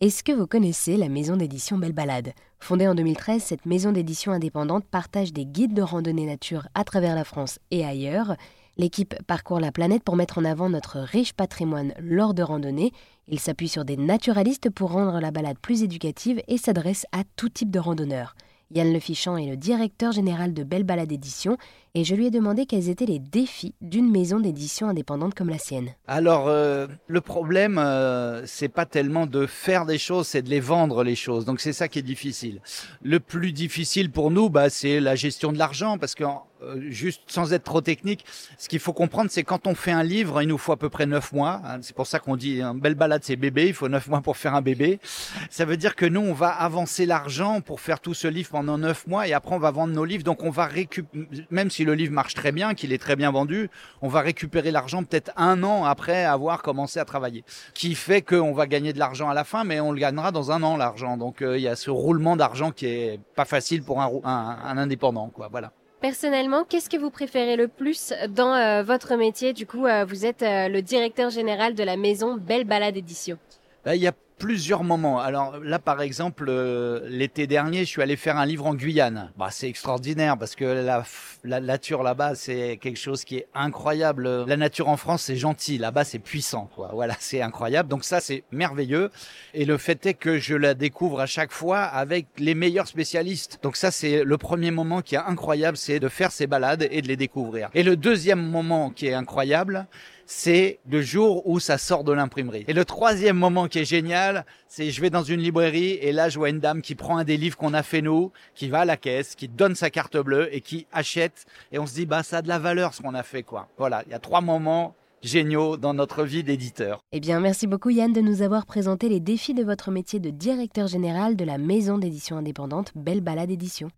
Est-ce que vous connaissez la maison d'édition Belle Balade Fondée en 2013, cette maison d'édition indépendante partage des guides de randonnée nature à travers la France et ailleurs. L'équipe parcourt la planète pour mettre en avant notre riche patrimoine lors de randonnées. Il s'appuie sur des naturalistes pour rendre la balade plus éducative et s'adresse à tout type de randonneurs. Yann Lefichamp est le directeur général de Belle Balade Édition et je lui ai demandé quels étaient les défis d'une maison d'édition indépendante comme la sienne. Alors, euh, le problème, euh, c'est pas tellement de faire des choses, c'est de les vendre les choses. Donc, c'est ça qui est difficile. Le plus difficile pour nous, bah, c'est la gestion de l'argent parce que euh, juste sans être trop technique, ce qu'il faut comprendre, c'est quand on fait un livre, il nous faut à peu près neuf mois. Hein. c'est pour ça qu'on dit une belle balade, c'est bébé. Il faut neuf mois pour faire un bébé. Ça veut dire que nous, on va avancer l'argent pour faire tout ce livre pendant neuf mois et après on va vendre nos livres. Donc on va récupérer, même si le livre marche très bien, qu'il est très bien vendu, on va récupérer l'argent peut-être un an après avoir commencé à travailler. Qui fait qu'on va gagner de l'argent à la fin, mais on le gagnera dans un an l'argent. Donc euh, il y a ce roulement d'argent qui est pas facile pour un, un, indépendant, quoi. Voilà. Personnellement, qu'est-ce que vous préférez le plus dans euh, votre métier? Du coup, euh, vous êtes le directeur général de la maison Belle Balade Édition. Ben, il y a plusieurs moments. Alors là, par exemple, euh, l'été dernier, je suis allé faire un livre en Guyane. Bah, c'est extraordinaire parce que la, la nature là-bas, c'est quelque chose qui est incroyable. La nature en France, c'est gentil. Là-bas, c'est puissant. Quoi. Voilà, c'est incroyable. Donc ça, c'est merveilleux. Et le fait est que je la découvre à chaque fois avec les meilleurs spécialistes. Donc ça, c'est le premier moment qui est incroyable, c'est de faire ces balades et de les découvrir. Et le deuxième moment qui est incroyable, c'est le jour où ça sort de l'imprimerie. Et le troisième moment qui est c'est je vais dans une librairie et là je vois une dame qui prend un des livres qu'on a fait nous, qui va à la caisse, qui donne sa carte bleue et qui achète et on se dit bah ça a de la valeur ce qu'on a fait quoi. Voilà, il y a trois moments géniaux dans notre vie d'éditeur. Eh bien, merci beaucoup Yann de nous avoir présenté les défis de votre métier de directeur général de la maison d'édition indépendante Belle Balade Édition.